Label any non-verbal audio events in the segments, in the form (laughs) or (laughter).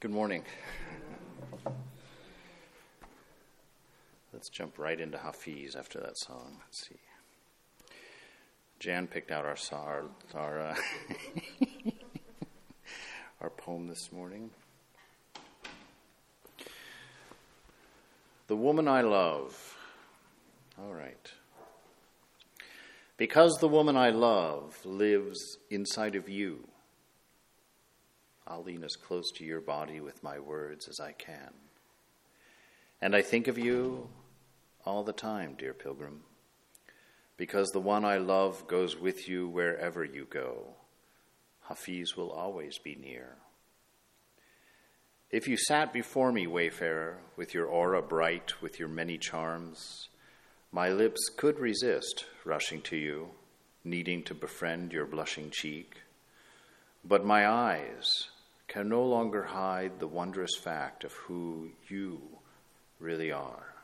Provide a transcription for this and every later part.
Good morning. Let's jump right into Hafiz after that song. Let's see. Jan picked out our our our, uh, (laughs) our poem this morning. The woman I love. All right. Because the woman I love lives inside of you. I'll lean as close to your body with my words as I can. And I think of you all the time, dear pilgrim, because the one I love goes with you wherever you go. Hafiz will always be near. If you sat before me, wayfarer, with your aura bright, with your many charms, my lips could resist rushing to you, needing to befriend your blushing cheek. But my eyes, can no longer hide the wondrous fact of who you really are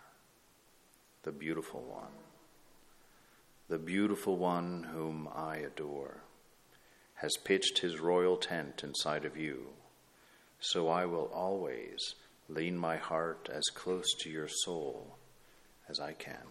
the beautiful one, the beautiful one whom I adore, has pitched his royal tent inside of you. So I will always lean my heart as close to your soul as I can.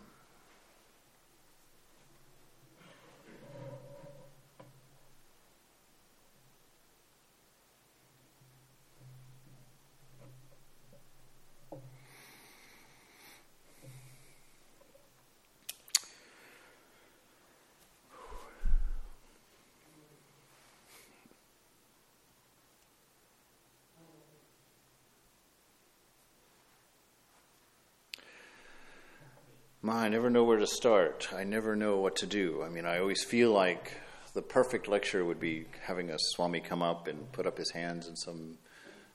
I never know where to start. I never know what to do. I mean, I always feel like the perfect lecture would be having a Swami come up and put up his hands in some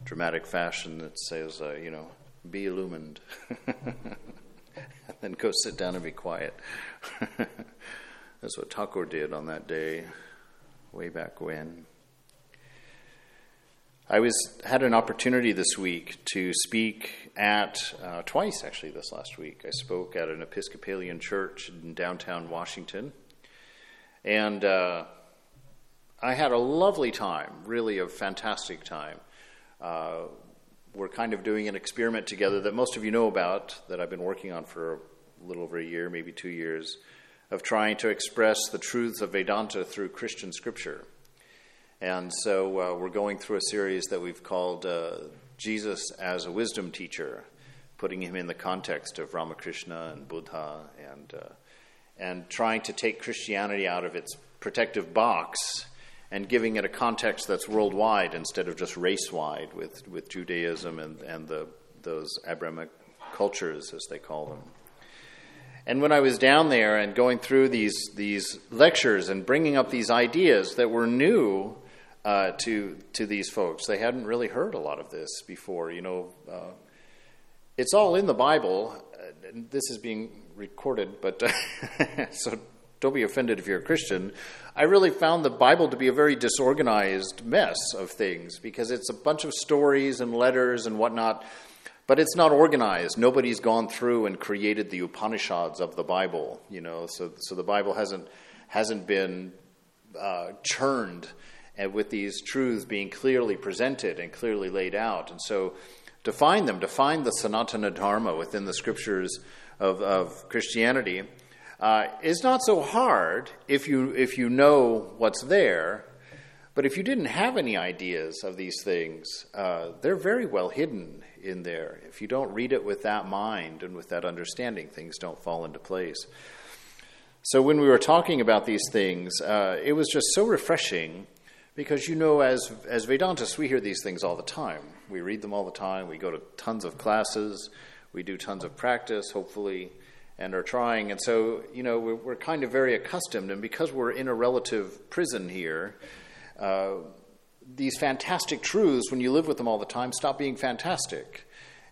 dramatic fashion that says, uh, you know, be illumined. (laughs) and then go sit down and be quiet. (laughs) That's what Thakur did on that day, way back when. I was had an opportunity this week to speak at uh, twice actually this last week. I spoke at an Episcopalian church in downtown Washington, and uh, I had a lovely time, really a fantastic time. Uh, we're kind of doing an experiment together that most of you know about that I've been working on for a little over a year, maybe two years, of trying to express the truths of Vedanta through Christian scripture. And so uh, we're going through a series that we've called uh, Jesus as a Wisdom Teacher, putting him in the context of Ramakrishna and Buddha, and, uh, and trying to take Christianity out of its protective box and giving it a context that's worldwide instead of just race wide with, with Judaism and, and the, those Abrahamic cultures, as they call them. And when I was down there and going through these, these lectures and bringing up these ideas that were new uh, to to these folks. They hadn't really heard a lot of this before. You know, uh, it's all in the Bible. Uh, this is being recorded, but (laughs) so don't be offended if you're a Christian. I really found the Bible to be a very disorganized mess of things because it's a bunch of stories and letters and whatnot, but it's not organized. Nobody's gone through and created the Upanishads of the Bible, you know. So, so the Bible hasn't hasn't been uh, churned and with these truths being clearly presented and clearly laid out. And so to find them, to find the Sanatana Dharma within the scriptures of, of Christianity, uh, is not so hard if you, if you know what's there. But if you didn't have any ideas of these things, uh, they're very well hidden in there. If you don't read it with that mind and with that understanding, things don't fall into place. So when we were talking about these things, uh, it was just so refreshing because you know, as, as Vedantists, we hear these things all the time. We read them all the time. We go to tons of classes. We do tons of practice, hopefully, and are trying. And so, you know, we're, we're kind of very accustomed. And because we're in a relative prison here, uh, these fantastic truths, when you live with them all the time, stop being fantastic.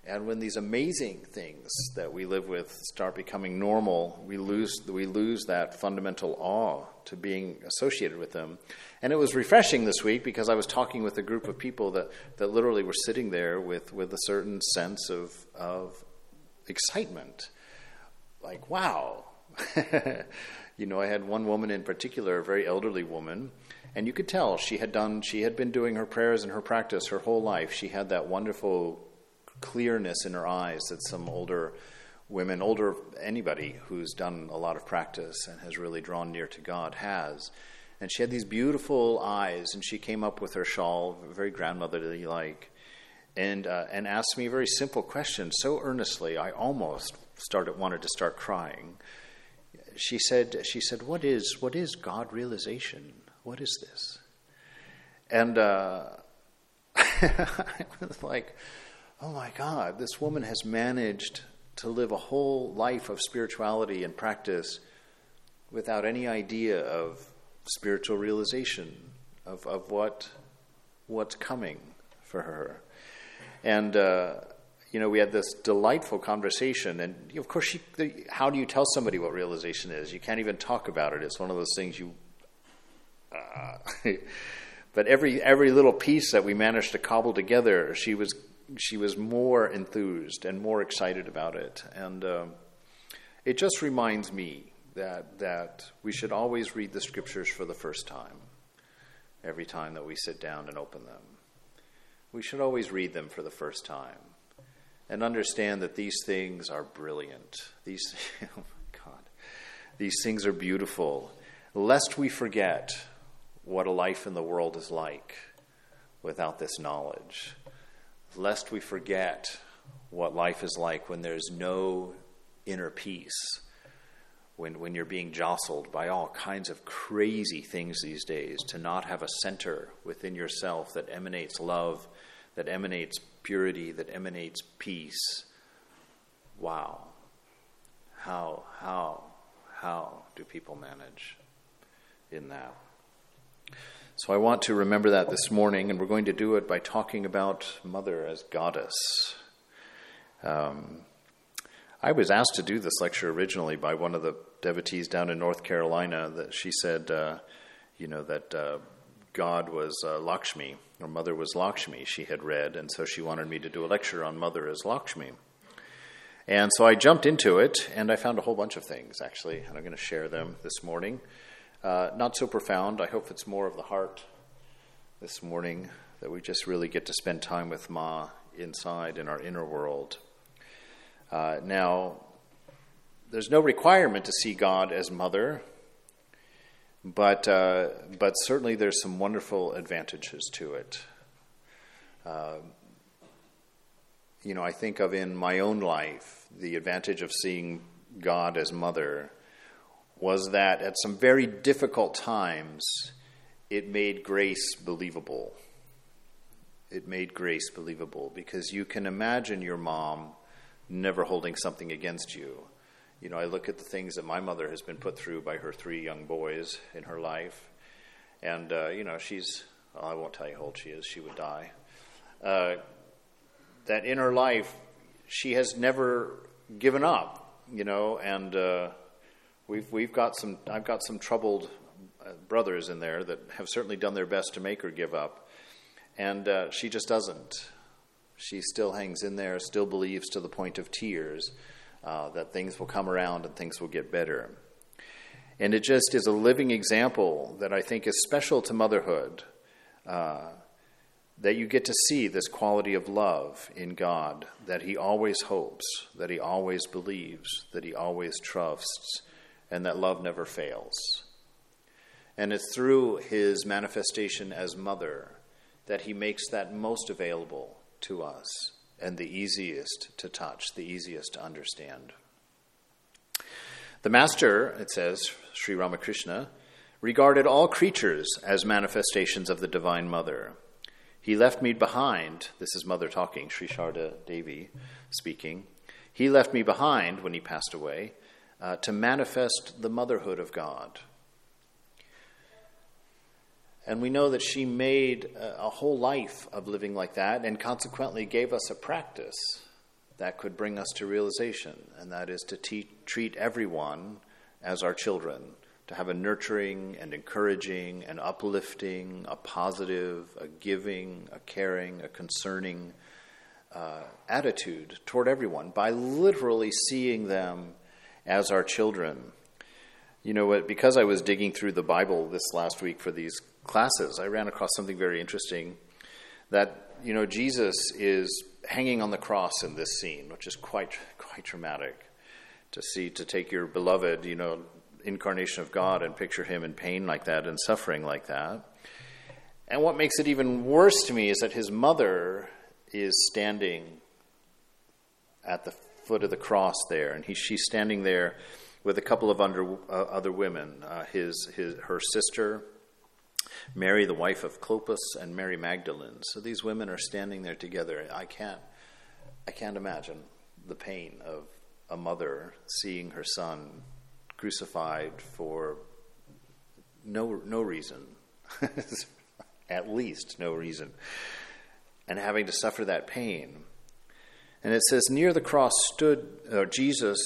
And when these amazing things that we live with start becoming normal, we lose, we lose that fundamental awe to being associated with them. And it was refreshing this week because I was talking with a group of people that, that literally were sitting there with, with a certain sense of, of excitement. Like, wow. (laughs) you know, I had one woman in particular, a very elderly woman, and you could tell she had done, she had been doing her prayers and her practice her whole life. She had that wonderful clearness in her eyes that some older women, older anybody who's done a lot of practice and has really drawn near to God has. And she had these beautiful eyes, and she came up with her shawl, very grandmotherly like, and uh, and asked me a very simple question so earnestly I almost started wanted to start crying. She said, she said, what is what is God realization? What is this? And uh, (laughs) I was like, oh my God, this woman has managed to live a whole life of spirituality and practice without any idea of spiritual realization of, of what what's coming for her. And uh, you know, we had this delightful conversation, and of course, she, the, how do you tell somebody what realization is? You can't even talk about it. It's one of those things you. Uh, (laughs) but every every little piece that we managed to cobble together, she was she was more enthused and more excited about it, and um, it just reminds me that that we should always read the scriptures for the first time, every time that we sit down and open them. We should always read them for the first time, and understand that these things are brilliant. These, (laughs) oh my God, these things are beautiful. Lest we forget what a life in the world is like without this knowledge lest we forget what life is like when there's no inner peace, when, when you're being jostled by all kinds of crazy things these days, to not have a center within yourself that emanates love, that emanates purity, that emanates peace. Wow. How, how, how do people manage in that? So I want to remember that this morning, and we're going to do it by talking about Mother as goddess. Um, I was asked to do this lecture originally by one of the devotees down in North Carolina. That she said, uh, you know, that uh, God was uh, Lakshmi, or Mother was Lakshmi. She had read, and so she wanted me to do a lecture on Mother as Lakshmi. And so I jumped into it, and I found a whole bunch of things actually, and I'm going to share them this morning. Uh, not so profound. I hope it's more of the heart this morning that we just really get to spend time with Ma inside in our inner world. Uh, now, there's no requirement to see God as mother, but uh, but certainly there's some wonderful advantages to it. Uh, you know, I think of in my own life the advantage of seeing God as mother was that at some very difficult times, it made grace believable. It made grace believable because you can imagine your mom never holding something against you. You know, I look at the things that my mother has been put through by her three young boys in her life, and, uh, you know, she's, well, I won't tell you how old she is, she would die. Uh, that in her life, she has never given up, you know, and, uh, We've, we've got some, I've got some troubled uh, brothers in there that have certainly done their best to make her give up. And uh, she just doesn't. She still hangs in there, still believes to the point of tears uh, that things will come around and things will get better. And it just is a living example that I think is special to motherhood. Uh, that you get to see this quality of love in God, that He always hopes, that He always believes, that He always trusts, and that love never fails. And it's through his manifestation as mother that he makes that most available to us and the easiest to touch, the easiest to understand. The Master, it says, Sri Ramakrishna, regarded all creatures as manifestations of the Divine Mother. He left me behind, this is Mother talking, Sri Sharda Devi speaking. He left me behind when he passed away uh, to manifest the motherhood of God. And we know that she made a, a whole life of living like that and consequently gave us a practice that could bring us to realization, and that is to te- treat everyone as our children, to have a nurturing and encouraging and uplifting, a positive, a giving, a caring, a concerning uh, attitude toward everyone by literally seeing them as our children. You know what? Because I was digging through the Bible this last week for these classes, I ran across something very interesting that, you know, Jesus is hanging on the cross in this scene, which is quite, quite dramatic to see, to take your beloved, you know, incarnation of God and picture him in pain like that and suffering like that. And what makes it even worse to me is that his mother is standing at the foot of the cross there, and he, she's standing there with a couple of under, uh, other women, uh, his, his, her sister, Mary, the wife of Clopas, and Mary Magdalene. So these women are standing there together. I can't, I can't imagine the pain of a mother seeing her son crucified for no, no reason, (laughs) at least no reason, and having to suffer that pain. And it says, near the cross stood uh, Jesus,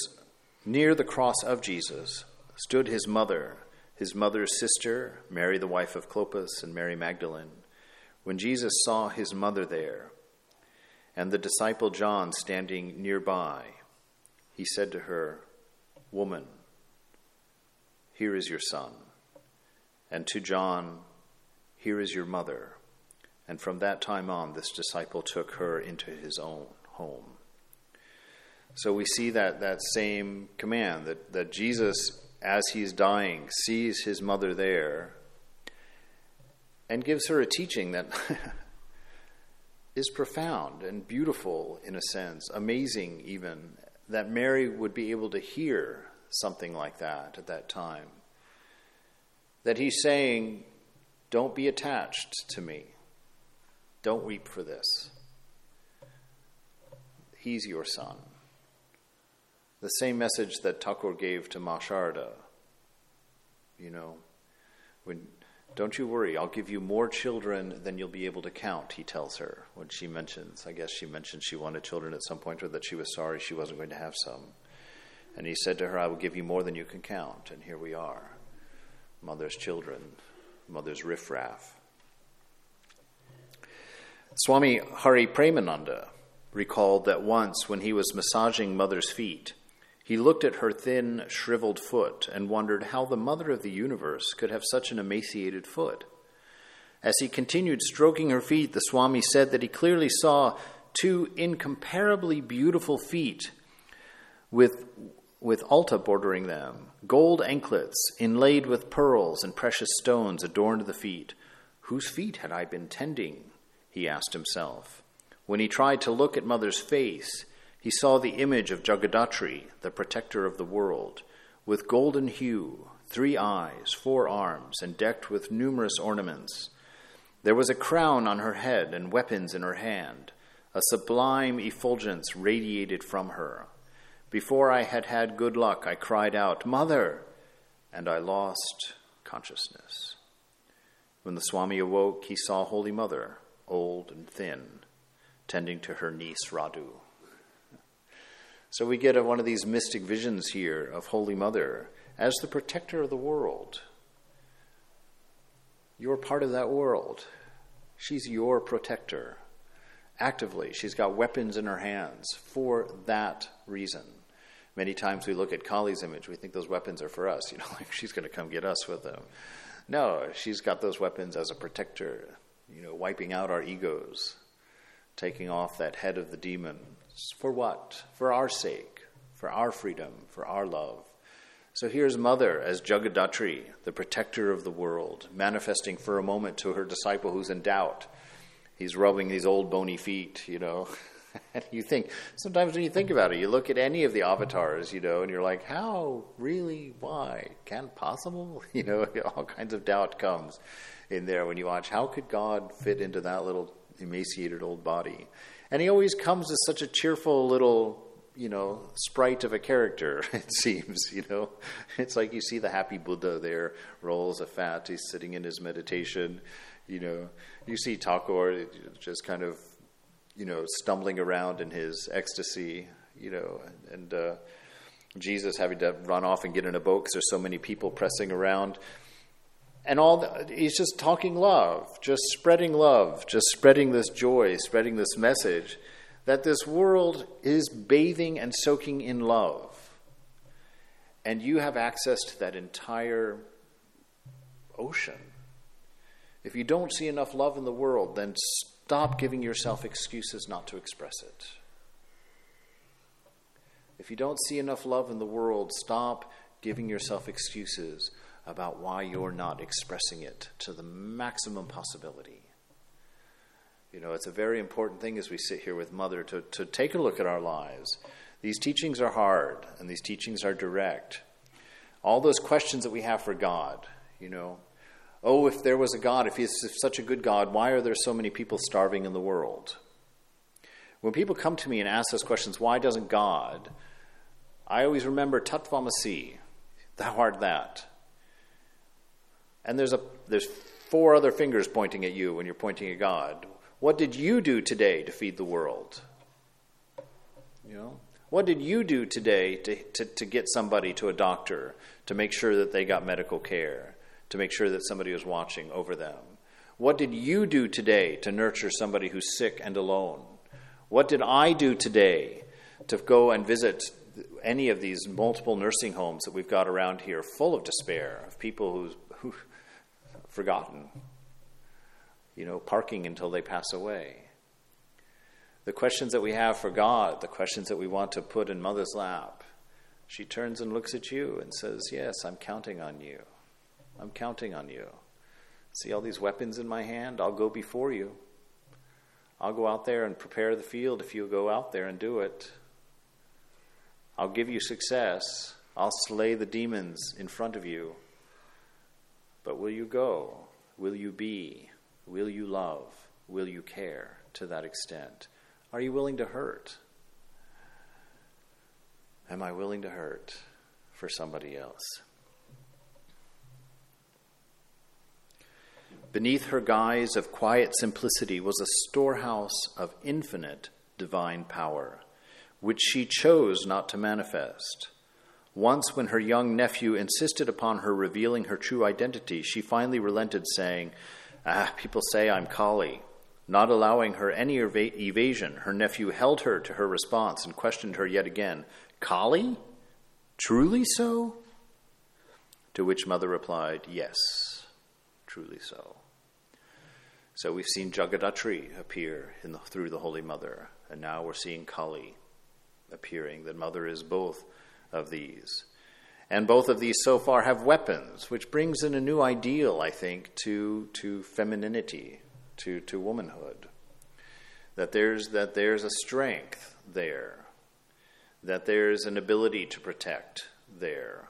near the cross of Jesus stood his mother, his mother's sister, Mary, the wife of Clopas, and Mary Magdalene. When Jesus saw his mother there, and the disciple John standing nearby, he said to her, Woman, here is your son. And to John, Here is your mother. And from that time on, this disciple took her into his own home. So we see that, that same command that, that Jesus, as he's dying, sees his mother there and gives her a teaching that (laughs) is profound and beautiful in a sense, amazing even, that Mary would be able to hear something like that at that time. That he's saying, Don't be attached to me. Don't weep for this. He's your son. The same message that Thakur gave to Ma Sharda. You know, when don't you worry, I'll give you more children than you'll be able to count, he tells her when she mentions, I guess she mentioned she wanted children at some point or that she was sorry she wasn't going to have some. And he said to her, I will give you more than you can count. And here we are mother's children, mother's riffraff. Swami Hari Premananda recalled that once when he was massaging mother's feet, he looked at her thin, shriveled foot and wondered how the mother of the universe could have such an emaciated foot. As he continued stroking her feet, the Swami said that he clearly saw two incomparably beautiful feet with with alta bordering them, gold anklets inlaid with pearls and precious stones adorned the feet. Whose feet had I been tending? he asked himself. When he tried to look at mother's face, he saw the image of Jagadatri, the protector of the world, with golden hue, three eyes, four arms, and decked with numerous ornaments. There was a crown on her head and weapons in her hand. A sublime effulgence radiated from her. Before I had had good luck, I cried out, Mother! And I lost consciousness. When the Swami awoke, he saw Holy Mother, old and thin, tending to her niece Radhu. So we get one of these mystic visions here of Holy Mother as the protector of the world. You're part of that world. She's your protector. Actively, she's got weapons in her hands for that reason. Many times we look at Kali's image, we think those weapons are for us, you know, (laughs) like she's going to come get us with them. No, she's got those weapons as a protector, you know, wiping out our egos, taking off that head of the demon. For what? For our sake, for our freedom, for our love. So here's Mother as Jagadatri, the protector of the world, manifesting for a moment to her disciple who's in doubt. He's rubbing these old bony feet, you know, (laughs) and you think sometimes when you think about it, you look at any of the avatars, you know, and you're like, how, really, why, can't possible, (laughs) you know, all kinds of doubt comes in there when you watch. How could God fit into that little emaciated old body? And he always comes as such a cheerful little, you know, sprite of a character. (laughs) It seems, you know, it's like you see the happy Buddha there, rolls a fat, he's sitting in his meditation. You know, you see Thakur just kind of you know, stumbling around in his ecstasy, you know, and uh, Jesus having to run off and get in a boat because there's so many people pressing around. And all the, he's just talking love, just spreading love, just spreading this joy, spreading this message that this world is bathing and soaking in love. And you have access to that entire ocean. If you don't see enough love in the world, then stop giving yourself excuses not to express it. If you don't see enough love in the world, stop giving yourself excuses about why you're not expressing it to the maximum possibility. You know, it's a very important thing as we sit here with Mother to, to take a look at our lives. These teachings are hard and these teachings are direct. All those questions that we have for God, you know, oh, if there was a God, if He's such a good God, why are there so many people starving in the world? When people come to me and ask those questions, why doesn't God? I always remember Tatvamasi, thou art that. And there's, a, there's four other fingers pointing at you when you're pointing at God. What did you do today to feed the world? You know? What did you do today to, to, to get somebody to a doctor to make sure that they got medical care, to make sure that somebody was watching over them? What did you do today to nurture somebody who's sick and alone? What did I do today to go and visit any of these multiple nursing homes that we've got around here full of despair, of people who's, who forgotten, you know, parking until they pass away. The questions that we have for God, the questions that we want to put in Mother's lap, she turns and looks at you and says, Yes, I'm counting on you. I'm counting on you. See all these weapons in my hand? I'll go before you. I'll go out there and prepare the field if you go out there and do it. I'll give you success. I'll slay the demons in front of you. But will you go? Will you be? Will you love? Will you care to that extent? Are you willing to hurt? Am I willing to hurt for somebody else? Beneath her guise of quiet simplicity was a storehouse of infinite divine power which she chose not to manifest. Once, when her young nephew insisted upon her revealing her true identity, she finally relented, saying, Ah, people say I'm Kali. Not allowing her any ev- evasion, her nephew held her to her response and questioned her yet again, Kali? Truly so? To which Mother replied, Yes, truly so. So we've seen Jagadatri appear the, through the Holy Mother, and now we're seeing Kali appearing, that mother is both of these. And both of these so far have weapons, which brings in a new ideal, I think, to, to femininity, to, to womanhood. That there's, that there's a strength there, that there's an ability to protect there,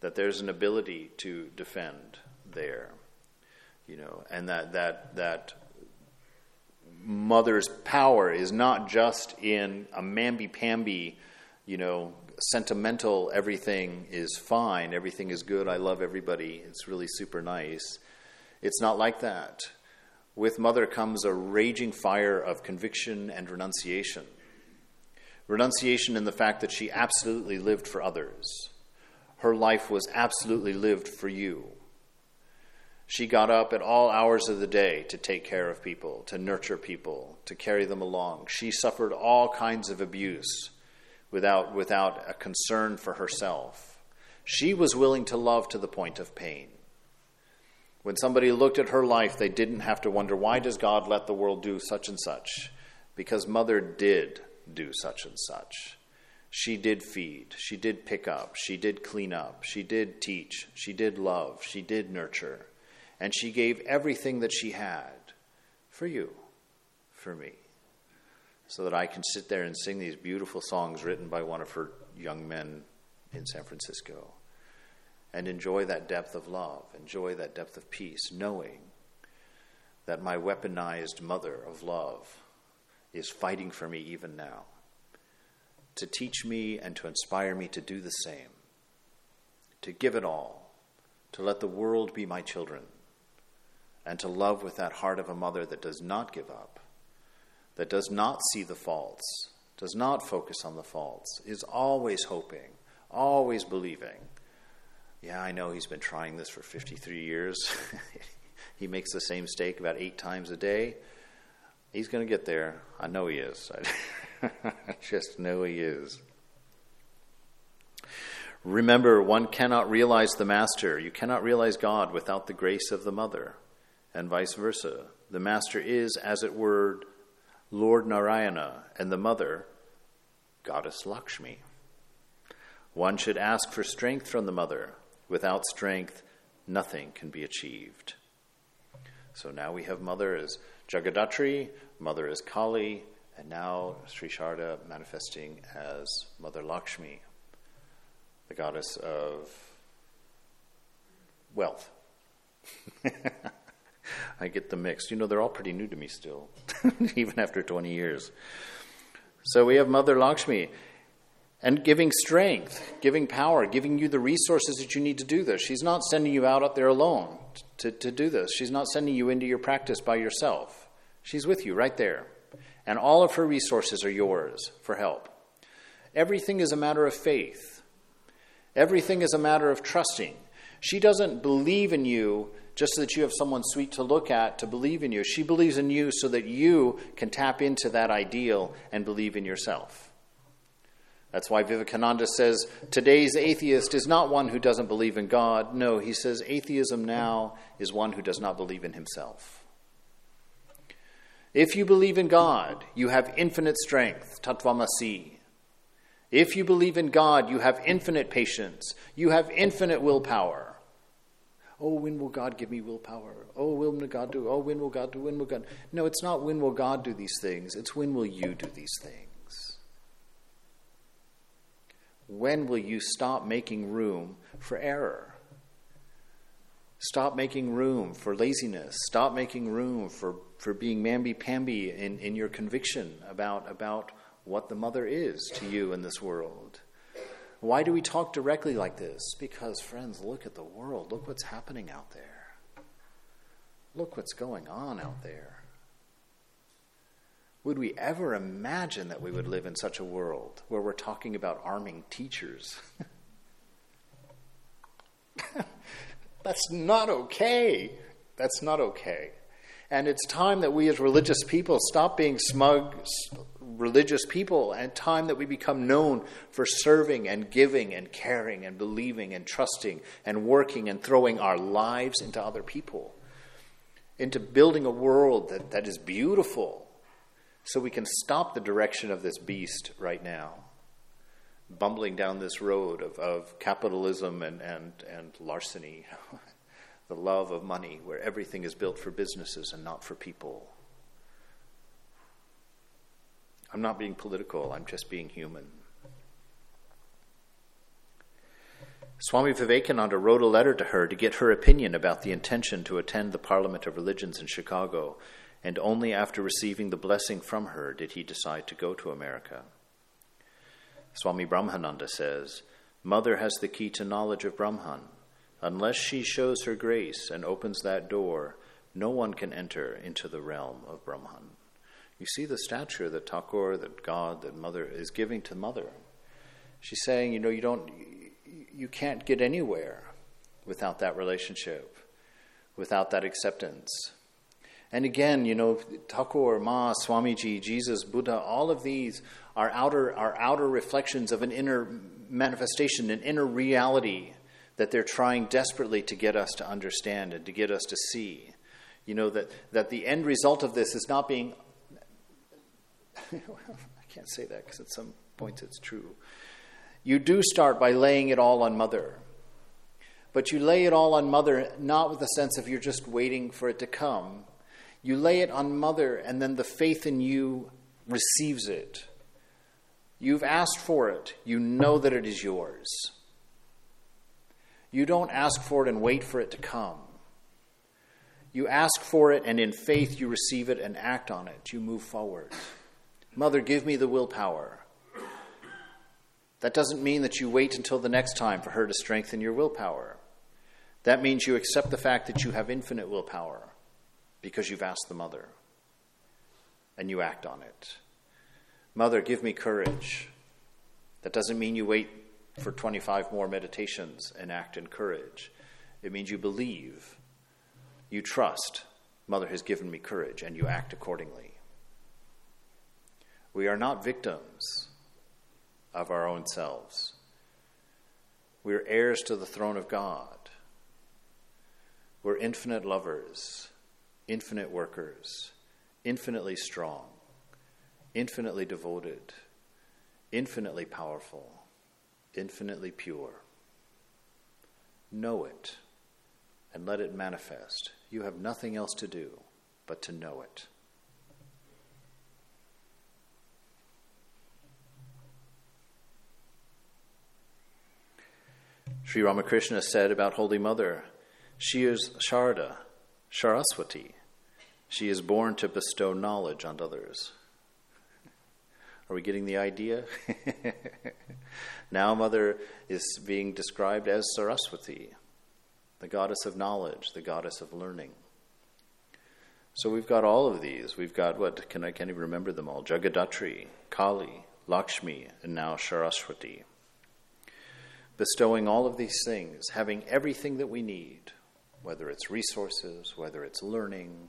that there's an ability to defend there. You know, and that, that, that mother's power is not just in a mamby-pamby, you know, sentimental, everything is fine, everything is good, I love everybody, it's really super nice. It's not like that. With mother comes a raging fire of conviction and renunciation. Renunciation in the fact that she absolutely lived for others. Her life was absolutely lived for you. She got up at all hours of the day to take care of people, to nurture people, to carry them along. She suffered all kinds of abuse without, without a concern for herself. She was willing to love to the point of pain. When somebody looked at her life, they didn't have to wonder, why does God let the world do such and such? Because Mother did do such and such. She did feed, she did pick up, she did clean up, she did teach, she did love, she did nurture and she gave everything that she had for you, for me, so that I can sit there and sing these beautiful songs written by one of her young men in San Francisco and enjoy that depth of love, enjoy that depth of peace, knowing that my weaponized mother of love is fighting for me even now to teach me and to inspire me to do the same, to give it all, to let the world be my children and to love with that heart of a mother that does not give up, that does not see the faults, does not focus on the faults, is always hoping, always believing. Yeah, I know he's been trying this for 53 years. (laughs) he makes the same mistake about eight times a day. He's going to get there. I know he is. (laughs) I just know he is. Remember, one cannot realize the master. You cannot realize God without the grace of the mother, and vice versa. The master is, as it were, Lord Narayana, and the mother, Goddess Lakshmi. One should ask for strength from the mother. Without strength, nothing can be achieved. So now we have mother as Jagadatri, mother as Kali, and now Sri Sharda manifesting as Mother Lakshmi, the goddess of wealth. (laughs) I get them mixed. You know, they're all pretty new to me still, (laughs) even after 20 years. So we have Mother Lakshmi and giving strength, giving power, giving you the resources that you need to do this. She's not sending you out up there alone to, to do this. She's not sending you into your practice by yourself. She's with you right there. And all of her resources are yours for help. Everything is a matter of faith, everything is a matter of trusting. She doesn't believe in you just so that you have someone sweet to look at to believe in you. She believes in you so that you can tap into that ideal and believe in yourself. That's why Vivekananda says today's atheist is not one who doesn't believe in God. No, he says atheism now is one who does not believe in himself. If you believe in God, you have infinite strength, tatvamasi. If you believe in God, you have infinite patience, you have infinite willpower. Oh, when will God give me willpower? Oh, when will God do? Oh, when will God do? When will God? No, it's not when will God do these things, it's when will you do these things. When will you stop making room for error? Stop making room for laziness. Stop making room for, for being mamby-pamby in, in your conviction about, about what the mother is to you in this world. Why do we talk directly like this? Because, friends, look at the world. Look what's happening out there. Look what's going on out there. Would we ever imagine that we would live in such a world where we're talking about arming teachers? (laughs) That's not okay. That's not okay. And it's time that we as religious people stop being smug religious people and time that we become known for serving and giving and caring and believing and trusting and working and throwing our lives into other people, into building a world that, that is beautiful so we can stop the direction of this beast right now bumbling down this road of, of capitalism and, and, and larceny, (laughs) the love of money, where everything is built for businesses and not for people. I'm not being political, I'm just being human. Swami Vivekananda wrote a letter to her to get her opinion about the intention to attend the Parliament of Religions in Chicago, and only after receiving the blessing from her did he decide to go to America. Swami Brahmananda says, Mother has the key to knowledge of Brahman. Unless she shows her grace and opens that door, no one can enter into the realm of Brahman. You see the stature that Thakur, that God, that Mother is giving to Mother. She's saying, you know, you don't, you can't get anywhere without that relationship, without that acceptance. And again, you know, Thakur, Ma, Swamiji, Jesus, Buddha, all of these are outer, are outer reflections of an inner manifestation, an inner reality that they're trying desperately to get us to understand and to get us to see. You know, that, that the end result of this is not being. (laughs) I can't say that because at some points it's true. You do start by laying it all on Mother. But you lay it all on Mother not with a sense of you're just waiting for it to come. You lay it on Mother, and then the faith in you receives it. You've asked for it. You know that it is yours. You don't ask for it and wait for it to come. You ask for it, and in faith, you receive it and act on it. You move forward. Mother, give me the willpower. That doesn't mean that you wait until the next time for her to strengthen your willpower. That means you accept the fact that you have infinite willpower because you've asked the mother and you act on it. Mother, give me courage. That doesn't mean you wait for 25 more meditations and act in courage. It means you believe, you trust. Mother has given me courage, and you act accordingly. We are not victims of our own selves. We're heirs to the throne of God. We're infinite lovers, infinite workers, infinitely strong, infinitely devoted, infinitely powerful, infinitely pure. Know it and let it manifest. You have nothing else to do but to know it. Sri Ramakrishna said about Holy Mother, she is Sharda, Saraswati. She is born to bestow knowledge on others. Are we getting the idea? (laughs) now, Mother is being described as Saraswati, the goddess of knowledge, the goddess of learning. So we've got all of these. We've got what? Can I can't even remember them all. Jagadatri, Kali, Lakshmi, and now Saraswati bestowing all of these things, having everything that we need, whether it's resources, whether it's learning,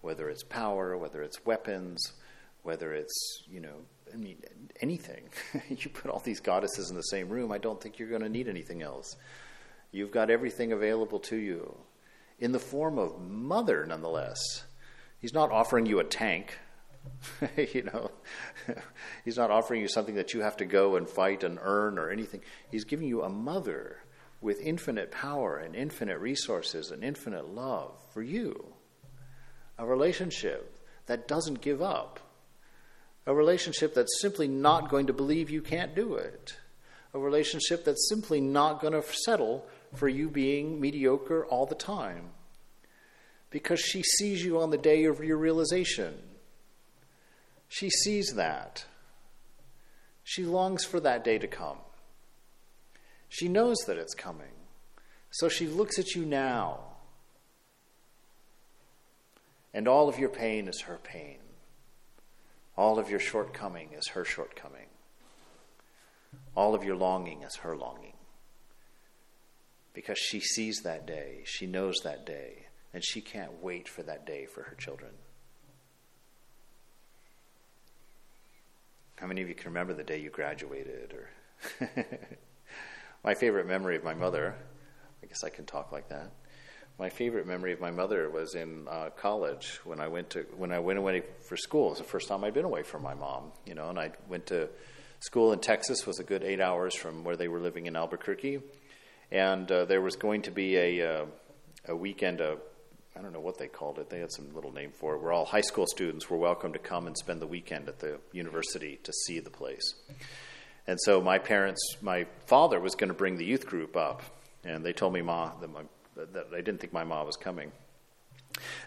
whether it's power, whether it's weapons, whether it's, you know, I mean, anything. (laughs) you put all these goddesses in the same room, I don't think you're going to need anything else. You've got everything available to you in the form of mother, nonetheless. He's not offering you a tank (laughs) you know, (laughs) he's not offering you something that you have to go and fight and earn or anything. He's giving you a mother with infinite power and infinite resources and infinite love for you. A relationship that doesn't give up. A relationship that's simply not going to believe you can't do it. A relationship that's simply not going to settle for you being mediocre all the time. Because she sees you on the day of your realization she sees that. She longs for that day to come. She knows that it's coming. So she looks at you now. And all of your pain is her pain. All of your shortcoming is her shortcoming. All of your longing is her longing. Because she sees that day, she knows that day, and she can't wait for that day for her children. How many of you can remember the day you graduated? Or (laughs) my favorite memory of my mother, I guess I can talk like that. My favorite memory of my mother was in uh, college when I went to when I went away for school. It was the first time I'd been away from my mom, you know, and I went to school in Texas. Was a good eight hours from where they were living in Albuquerque, and uh, there was going to be a uh, a weekend, a I don't know what they called it. They had some little name for it. Where all high school students were welcome to come and spend the weekend at the university to see the place. And so my parents, my father was going to bring the youth group up, and they told me ma that, my, that they didn't think my mom was coming.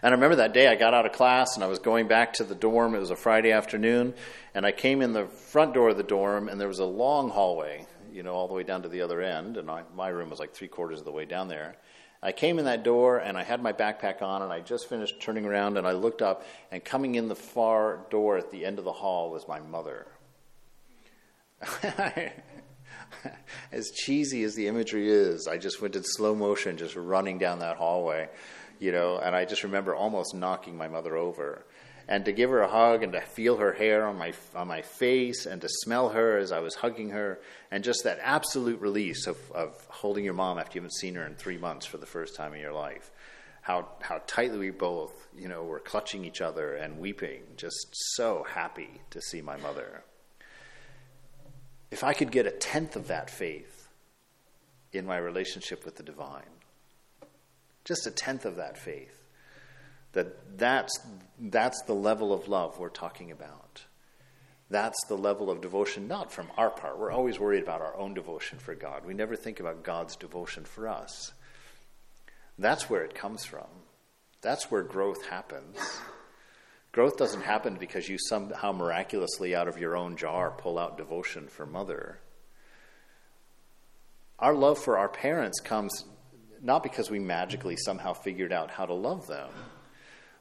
And I remember that day I got out of class and I was going back to the dorm. It was a Friday afternoon, and I came in the front door of the dorm, and there was a long hallway, you know, all the way down to the other end. And I, my room was like three quarters of the way down there. I came in that door and I had my backpack on and I just finished turning around and I looked up and coming in the far door at the end of the hall was my mother. (laughs) as cheesy as the imagery is, I just went in slow motion, just running down that hallway, you know, and I just remember almost knocking my mother over and to give her a hug and to feel her hair on my on my face and to smell her as I was hugging her and just that absolute release of, of holding your mom after you haven't seen her in three months for the first time in your life. How how tightly we both, you know, were clutching each other and weeping, just so happy to see my mother. If I could get a tenth of that faith in my relationship with the divine, just a tenth of that faith, that that's, that's the level of love we're talking about. That's the level of devotion, not from our part. We're always worried about our own devotion for God. We never think about God's devotion for us. That's where it comes from. That's where growth happens. Growth doesn't happen because you somehow miraculously out of your own jar pull out devotion for mother. Our love for our parents comes not because we magically somehow figured out how to love them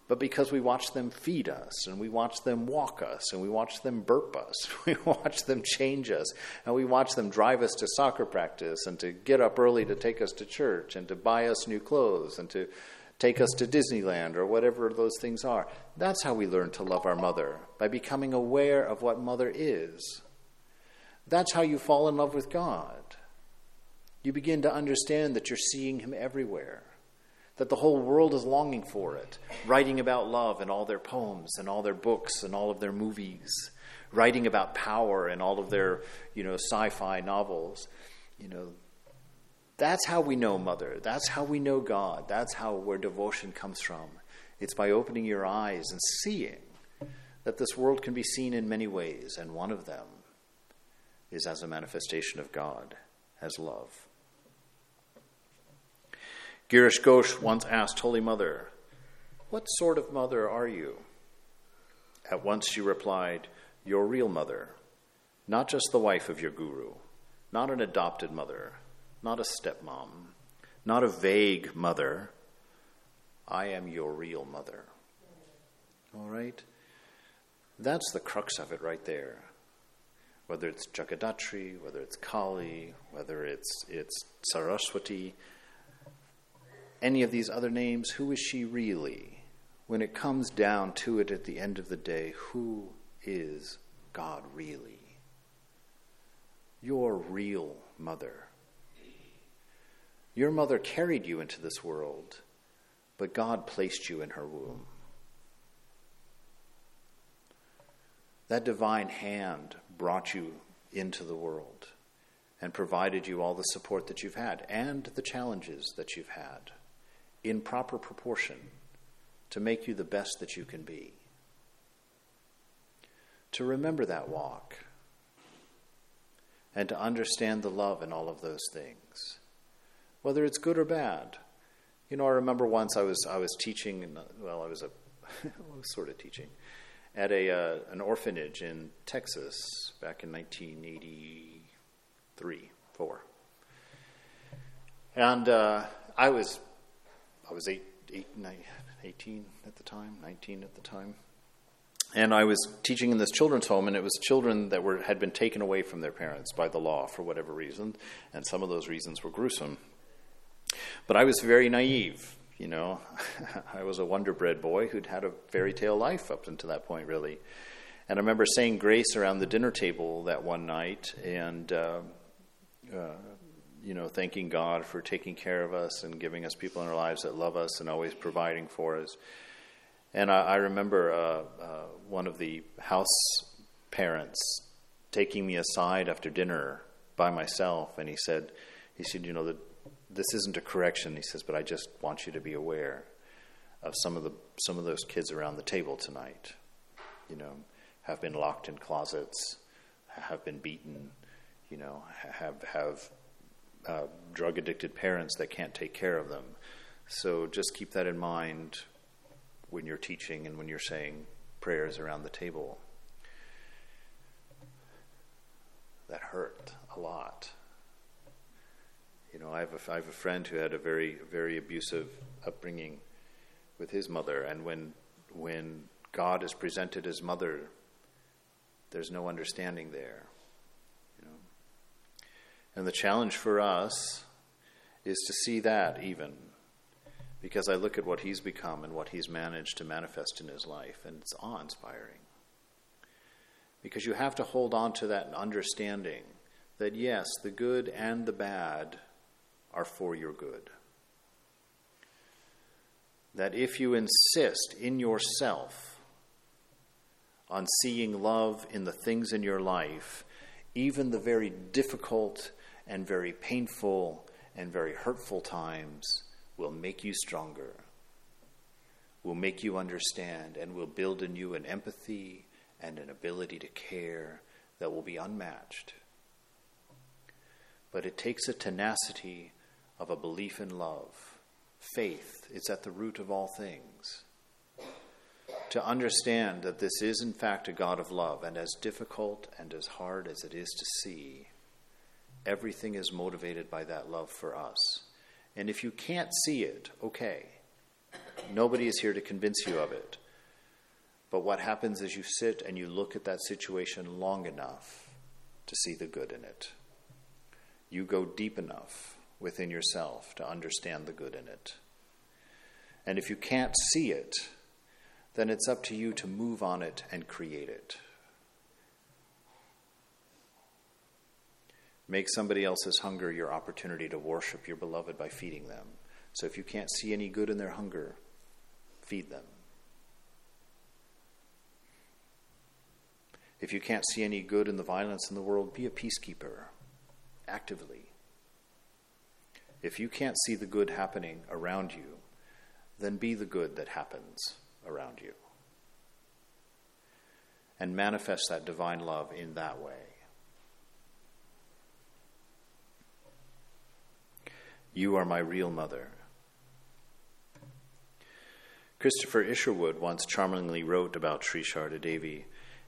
but because we watch them feed us and we watch them walk us and we watch them burp us, (laughs) we watch them change us, and we watch them drive us to soccer practice and to get up early to take us to church and to buy us new clothes and to take us to Disneyland or whatever those things are. That's how we learn to love our mother, by becoming aware of what mother is. That's how you fall in love with God. You begin to understand that you're seeing Him everywhere, that the whole world is longing for it, writing about love in all their poems and all their books and all of their movies, writing about power in all of their, you know, sci-fi novels. You know, that's how we know Mother. That's how we know God. That's how where devotion comes from. It's by opening your eyes and seeing that this world can be seen in many ways, and one of them is as a manifestation of God, as love. Girish Ghosh once asked Holy Mother, What sort of mother are you? At once she replied, Your real mother, not just the wife of your guru, not an adopted mother, not a stepmom, not a vague mother. I am your real mother. All right? That's the crux of it right there. Whether it's Jagadatri, whether it's Kali, whether it's, it's Saraswati, any of these other names, who is she really? When it comes down to it at the end of the day, who is God really? Your real mother. Your mother carried you into this world, but God placed you in her womb. That divine hand brought you into the world and provided you all the support that you've had and the challenges that you've had in proper proportion to make you the best that you can be. To remember that walk and to understand the love in all of those things, whether it's good or bad. You know, I remember once I was I was teaching, well, I was a (laughs) sort of teaching at a uh, an orphanage in Texas back in 1983, four, and uh, I was I was eight, eight, nine, 18 at the time, 19 at the time. And I was teaching in this children's home, and it was children that were had been taken away from their parents by the law for whatever reason, and some of those reasons were gruesome. But I was very naive, you know. (laughs) I was a wonder bread boy who'd had a fairy tale life up until that point, really. And I remember saying grace around the dinner table that one night, and uh, uh, you know, thanking God for taking care of us and giving us people in our lives that love us and always providing for us. And I, I remember uh, uh, one of the house parents taking me aside after dinner by myself, and he said, he said, you know, the, this isn't a correction. He says, but I just want you to be aware of some of the some of those kids around the table tonight. You know, have been locked in closets, have been beaten, you know, have have uh, drug addicted parents that can't take care of them. So just keep that in mind when you're teaching and when you're saying prayers around the table. That hurt a lot. You know, I have a, I have a friend who had a very, very abusive upbringing with his mother, and when, when God is presented as mother, there's no understanding there. And the challenge for us is to see that even. Because I look at what he's become and what he's managed to manifest in his life, and it's awe inspiring. Because you have to hold on to that understanding that yes, the good and the bad are for your good. That if you insist in yourself on seeing love in the things in your life, even the very difficult and very painful and very hurtful times will make you stronger, will make you understand, and will build in you an empathy and an ability to care that will be unmatched. But it takes a tenacity of a belief in love. Faith is at the root of all things. To understand that this is, in fact, a God of love, and as difficult and as hard as it is to see, Everything is motivated by that love for us. And if you can't see it, okay. Nobody is here to convince you of it. But what happens is you sit and you look at that situation long enough to see the good in it. You go deep enough within yourself to understand the good in it. And if you can't see it, then it's up to you to move on it and create it. Make somebody else's hunger your opportunity to worship your beloved by feeding them. So if you can't see any good in their hunger, feed them. If you can't see any good in the violence in the world, be a peacekeeper actively. If you can't see the good happening around you, then be the good that happens around you. And manifest that divine love in that way. You are my real mother. Christopher Isherwood once charmingly wrote about Sri Sharda Devi.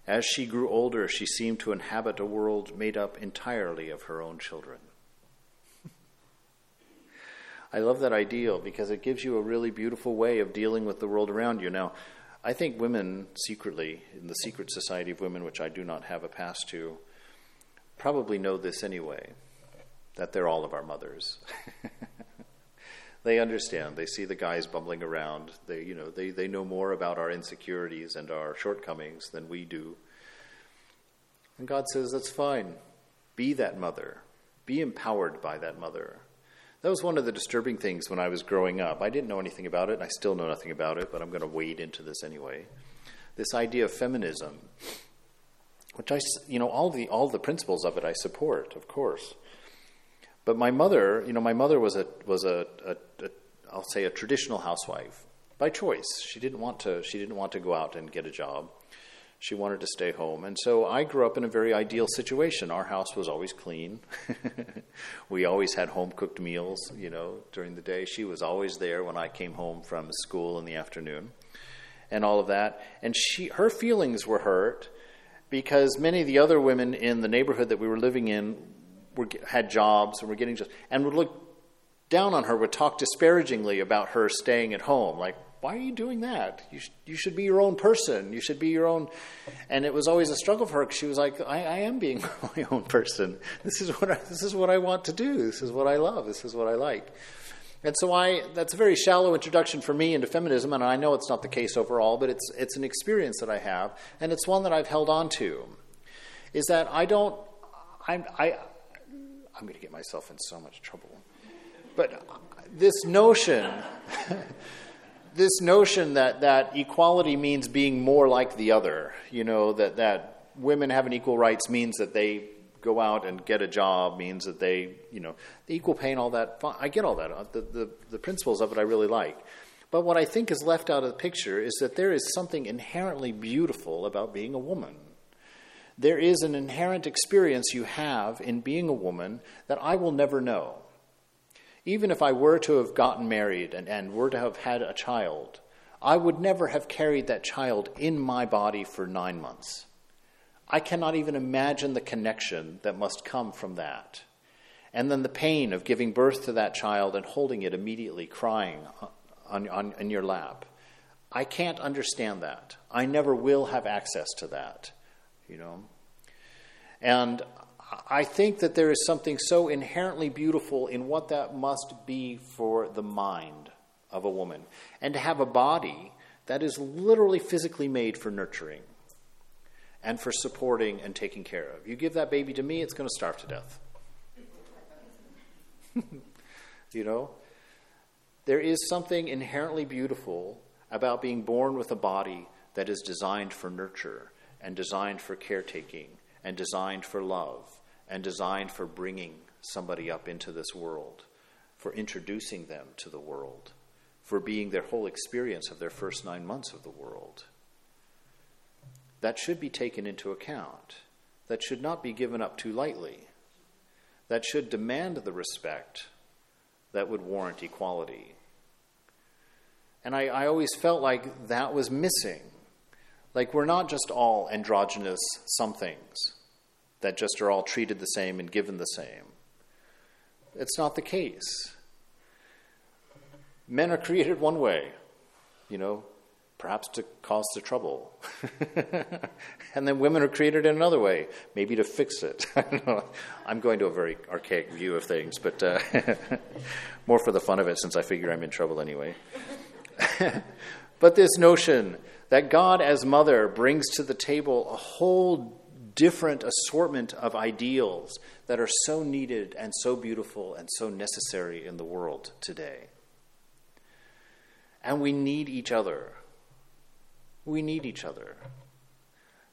As she grew older, she seemed to inhabit a world made up entirely of her own children. (laughs) I love that ideal because it gives you a really beautiful way of dealing with the world around you. Now, I think women secretly, in the secret society of women, which I do not have a pass to, probably know this anyway that they're all of our mothers. (laughs) they understand. They see the guys bumbling around. They, you know, they, they know more about our insecurities and our shortcomings than we do. And God says, that's fine. Be that mother. Be empowered by that mother. That was one of the disturbing things when I was growing up. I didn't know anything about it, and I still know nothing about it, but I'm going to wade into this anyway. This idea of feminism, which I, you know, all the all the principles of it I support, of course. But my mother, you know, my mother was a was a, a, a I'll say a traditional housewife by choice. She didn't want to she didn't want to go out and get a job. She wanted to stay home. And so I grew up in a very ideal situation. Our house was always clean. (laughs) we always had home cooked meals, you know, during the day. She was always there when I came home from school in the afternoon and all of that. And she her feelings were hurt because many of the other women in the neighborhood that we were living in were, had jobs and were getting jobs, and would look down on her, would talk disparagingly about her staying at home. Like, why are you doing that? You, sh- you should be your own person. You should be your own. And it was always a struggle for her she was like, I, I, am being (laughs) my own person. This is what I, this is what I want to do. This is what I love. This is what I like. And so I that's a very shallow introduction for me into feminism, and I know it's not the case overall, but it's it's an experience that I have, and it's one that I've held on to. Is that I don't I, I I'm going to get myself in so much trouble. But uh, this notion, (laughs) this notion that, that equality means being more like the other, you know, that, that women having equal rights means that they go out and get a job, means that they, you know, the equal pay and all that. I get all that. Uh, the, the, the principles of it I really like. But what I think is left out of the picture is that there is something inherently beautiful about being a woman there is an inherent experience you have in being a woman that I will never know. Even if I were to have gotten married and, and were to have had a child, I would never have carried that child in my body for nine months. I cannot even imagine the connection that must come from that. And then the pain of giving birth to that child and holding it immediately crying on, on, in your lap. I can't understand that. I never will have access to that you know. And I think that there is something so inherently beautiful in what that must be for the mind of a woman. And to have a body that is literally physically made for nurturing and for supporting and taking care of. You give that baby to me, it's going to starve to death. (laughs) you know? There is something inherently beautiful about being born with a body that is designed for nurture and designed for caretaking and designed for love and designed for bringing somebody up into this world, for introducing them to the world, for being their whole experience of their first nine months of the world. That should be taken into account. That should not be given up too lightly. That should demand the respect that would warrant equality. And I, I always felt like that was missing like, we're not just all androgynous somethings that just are all treated the same and given the same. It's not the case. Men are created one way, you know, perhaps to cause the trouble. (laughs) and then women are created in another way, maybe to fix it. (laughs) I'm going to a very archaic view of things, but uh, (laughs) more for the fun of it since I figure I'm in trouble anyway. but this notion that God, as mother, brings to the table a whole different assortment of ideals that are so needed and so beautiful and so necessary in the world today. And we need each other. We need each other.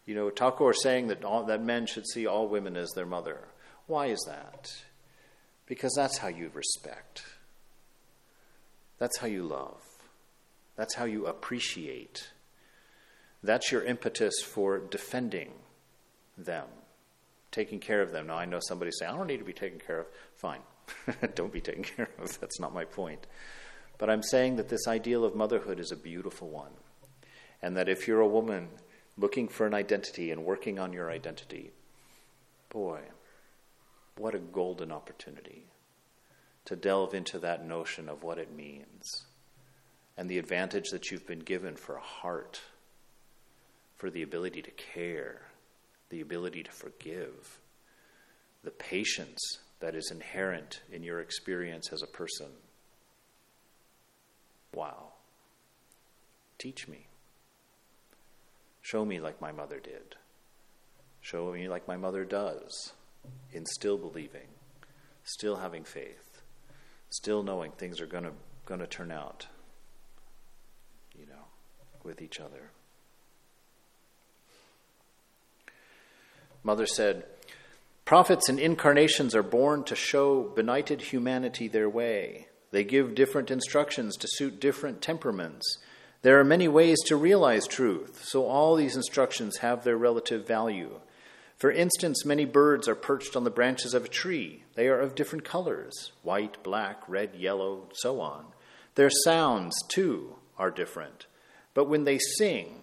You know, Thakur saying that, all, that men should see all women as their mother. Why is that? Because that's how you respect. That's how you love. That's how you appreciate. That's your impetus for defending them, taking care of them. Now, I know somebody saying, I don't need to be taken care of. Fine. (laughs) don't be taken care of. (laughs) That's not my point. But I'm saying that this ideal of motherhood is a beautiful one. And that if you're a woman looking for an identity and working on your identity, boy, what a golden opportunity to delve into that notion of what it means and the advantage that you've been given for a heart, for the ability to care, the ability to forgive, the patience that is inherent in your experience as a person. Wow. Teach me. Show me like my mother did. Show me like my mother does, in still believing, still having faith, still knowing things are going to going to turn out, you know, with each other. Mother said, Prophets and incarnations are born to show benighted humanity their way. They give different instructions to suit different temperaments. There are many ways to realize truth, so all these instructions have their relative value. For instance, many birds are perched on the branches of a tree. They are of different colors white, black, red, yellow, so on. Their sounds, too, are different. But when they sing,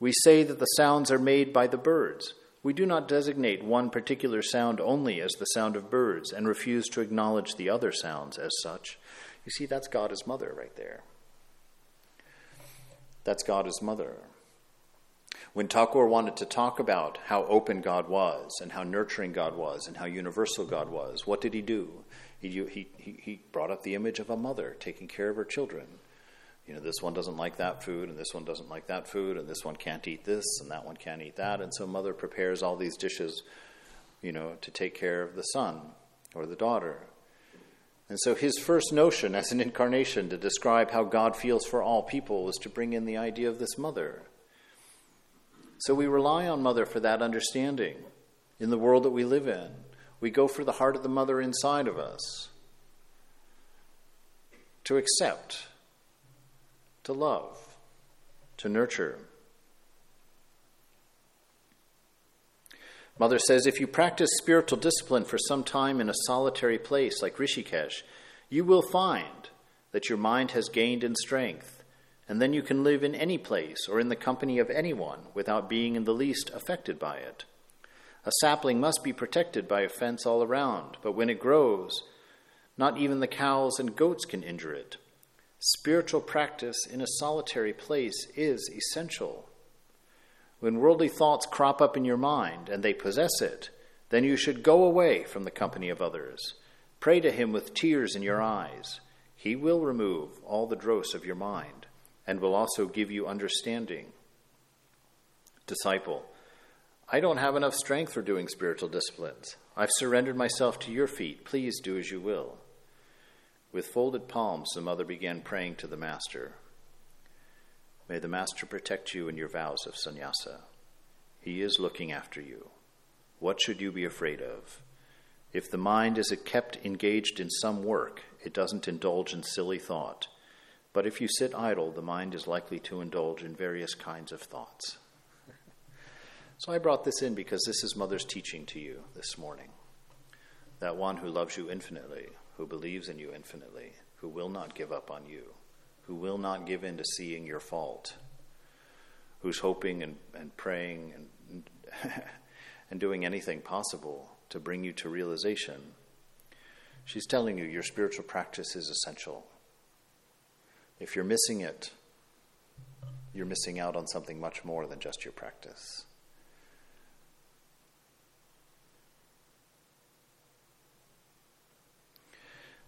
we say that the sounds are made by the birds. We do not designate one particular sound only as the sound of birds and refuse to acknowledge the other sounds as such. You see, that's God as mother right there. That's God as mother. When Thakur wanted to talk about how open God was and how nurturing God was and how universal God was, what did he do? He, he, he brought up the image of a mother taking care of her children you know, this one doesn't like that food, and this one doesn't like that food, and this one can't eat this, and that one can't eat that. And so mother prepares all these dishes, you know, to take care of the son or the daughter. And so his first notion as an incarnation to describe how God feels for all people was to bring in the idea of this mother. So we rely on mother for that understanding in the world that we live in. We go for the heart of the mother inside of us to accept to love, to nurture. Mother says if you practice spiritual discipline for some time in a solitary place like Rishikesh, you will find that your mind has gained in strength, and then you can live in any place or in the company of anyone without being in the least affected by it. A sapling must be protected by a fence all around, but when it grows, not even the cows and goats can injure it. Spiritual practice in a solitary place is essential. When worldly thoughts crop up in your mind and they possess it, then you should go away from the company of others. Pray to Him with tears in your eyes. He will remove all the dross of your mind and will also give you understanding. Disciple, I don't have enough strength for doing spiritual disciplines. I've surrendered myself to your feet. Please do as you will. With folded palms, the mother began praying to the Master. May the Master protect you in your vows of sannyasa. He is looking after you. What should you be afraid of? If the mind is kept engaged in some work, it doesn't indulge in silly thought. But if you sit idle, the mind is likely to indulge in various kinds of thoughts. (laughs) so I brought this in because this is Mother's teaching to you this morning. That one who loves you infinitely, who believes in you infinitely, who will not give up on you, who will not give in to seeing your fault, who's hoping and, and praying and, (laughs) and doing anything possible to bring you to realization. She's telling you your spiritual practice is essential. If you're missing it, you're missing out on something much more than just your practice.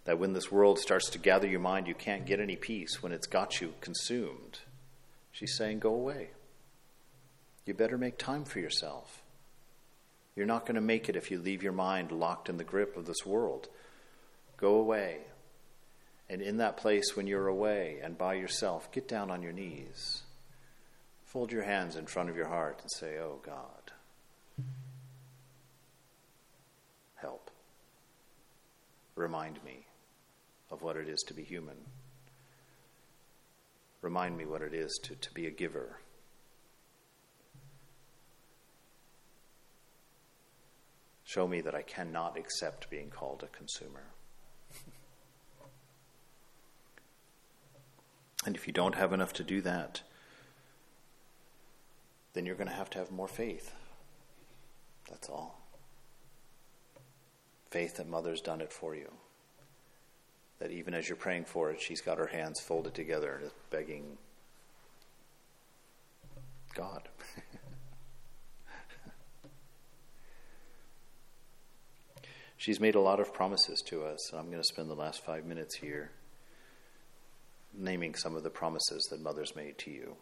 That when this world starts to gather your mind, you can't get any peace when it's got you consumed. She's saying, Go away. You better make time for yourself. You're not going to make it if you leave your mind locked in the grip of this world. Go away. And in that place, when you're away and by yourself, get down on your knees. Fold your hands in front of your heart and say, Oh God, help. Remind me of what it is to be human. Remind me what it is to, to be a giver. Show me that I cannot accept being called a consumer. and if you don't have enough to do that, then you're going to have to have more faith. That's all. Faith that Mother's done it for you. That even as you're praying for it, she's got her hands folded together and is begging God. (laughs) She's made a lot of promises to us, and I'm going to spend the last five minutes here naming some of the promises that Mother's made to you.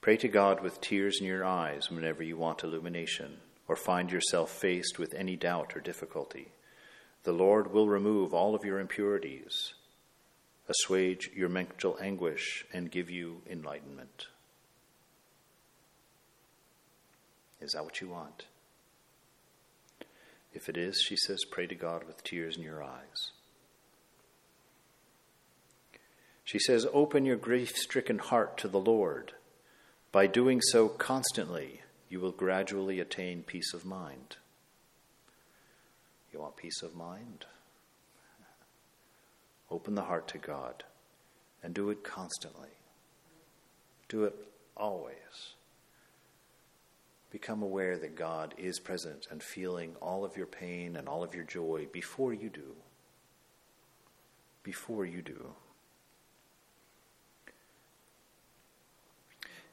Pray to God with tears in your eyes whenever you want illumination or find yourself faced with any doubt or difficulty. The Lord will remove all of your impurities, assuage your mental anguish, and give you enlightenment. Is that what you want? If it is, she says, pray to God with tears in your eyes. She says, open your grief stricken heart to the Lord. By doing so constantly, you will gradually attain peace of mind. You want peace of mind? Open the heart to God and do it constantly. Do it always. Become aware that God is present and feeling all of your pain and all of your joy before you do. Before you do.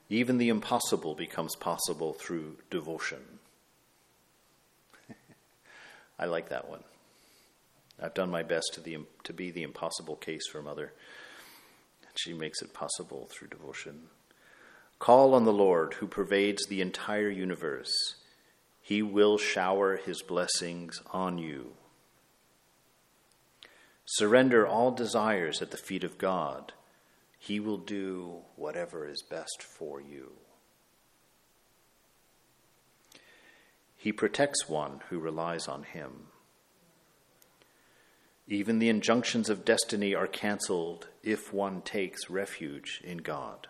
Even the impossible becomes possible through devotion. I like that one. I've done my best to, the, to be the impossible case for Mother. She makes it possible through devotion. Call on the Lord who pervades the entire universe. He will shower his blessings on you. Surrender all desires at the feet of God. He will do whatever is best for you. He protects one who relies on him. Even the injunctions of destiny are canceled if one takes refuge in God.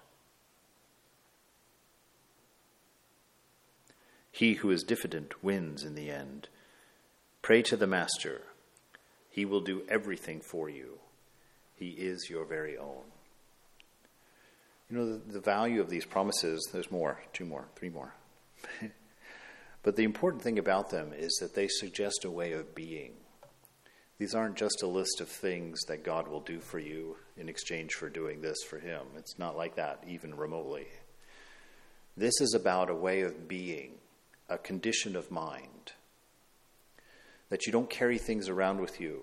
He who is diffident wins in the end. Pray to the Master. He will do everything for you. He is your very own. You know, the, the value of these promises, there's more, two more, three more. (laughs) but the important thing about them is that they suggest a way of being. These aren't just a list of things that God will do for you in exchange for doing this for Him. It's not like that, even remotely. This is about a way of being a condition of mind. That you don't carry things around with you.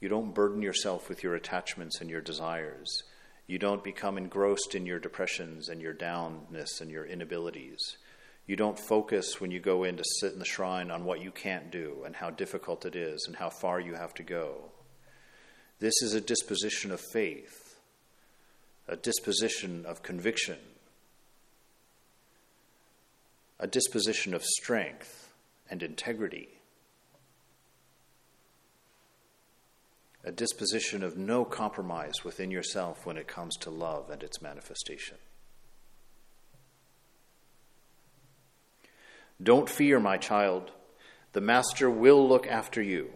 You don't burden yourself with your attachments and your desires. You don't become engrossed in your depressions and your downness and your inabilities. You don't focus when you go in to sit in the shrine on what you can't do and how difficult it is and how far you have to go. This is a disposition of faith, a disposition of conviction a disposition of strength and integrity, a disposition of no compromise within yourself when it comes to love and its manifestation. Don't fear, my child. The Master will look after you.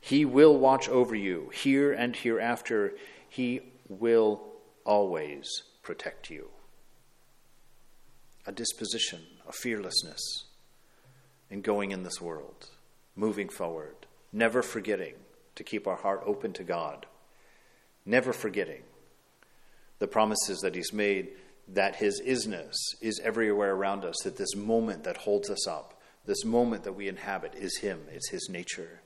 He will watch over you here and hereafter. He will always protect you. A disposition a fearlessness in going in this world, moving forward, never forgetting to keep our heart open to God, never forgetting the promises that He's made that His isness is everywhere around us, that this moment that holds us up, this moment that we inhabit is Him, it's His nature.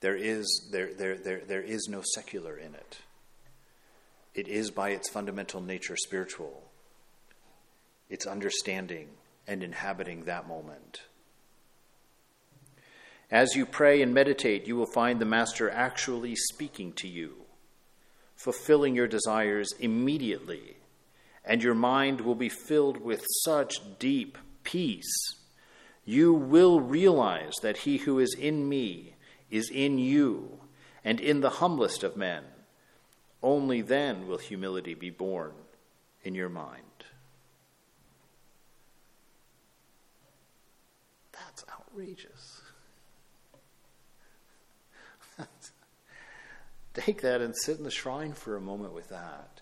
There is, there, there, there, there is no secular in it. It is by its fundamental nature spiritual. It's understanding and inhabiting that moment. As you pray and meditate, you will find the Master actually speaking to you, fulfilling your desires immediately, and your mind will be filled with such deep peace. You will realize that He who is in me is in you, and in the humblest of men. Only then will humility be born in your mind. That's outrageous. (laughs) Take that and sit in the shrine for a moment with that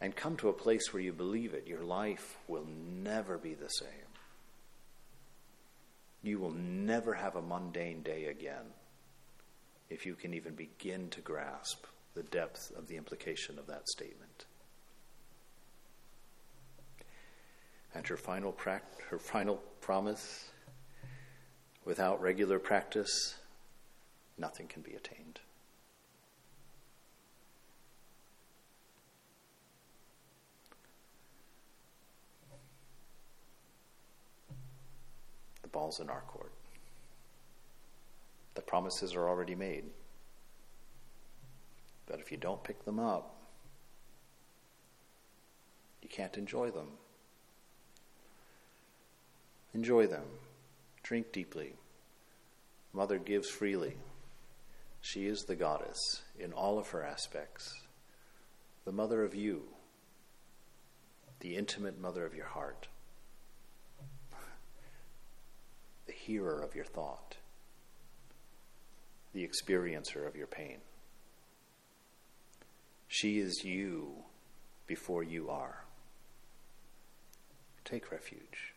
and come to a place where you believe it. Your life will never be the same. You will never have a mundane day again if you can even begin to grasp the depth of the implication of that statement. And her final, pra- her final promise without regular practice, nothing can be attained. In our court. The promises are already made. But if you don't pick them up, you can't enjoy them. Enjoy them. Drink deeply. Mother gives freely. She is the goddess in all of her aspects, the mother of you, the intimate mother of your heart, the hearer of your thought, the experiencer of your pain. She is you before you are. Take refuge.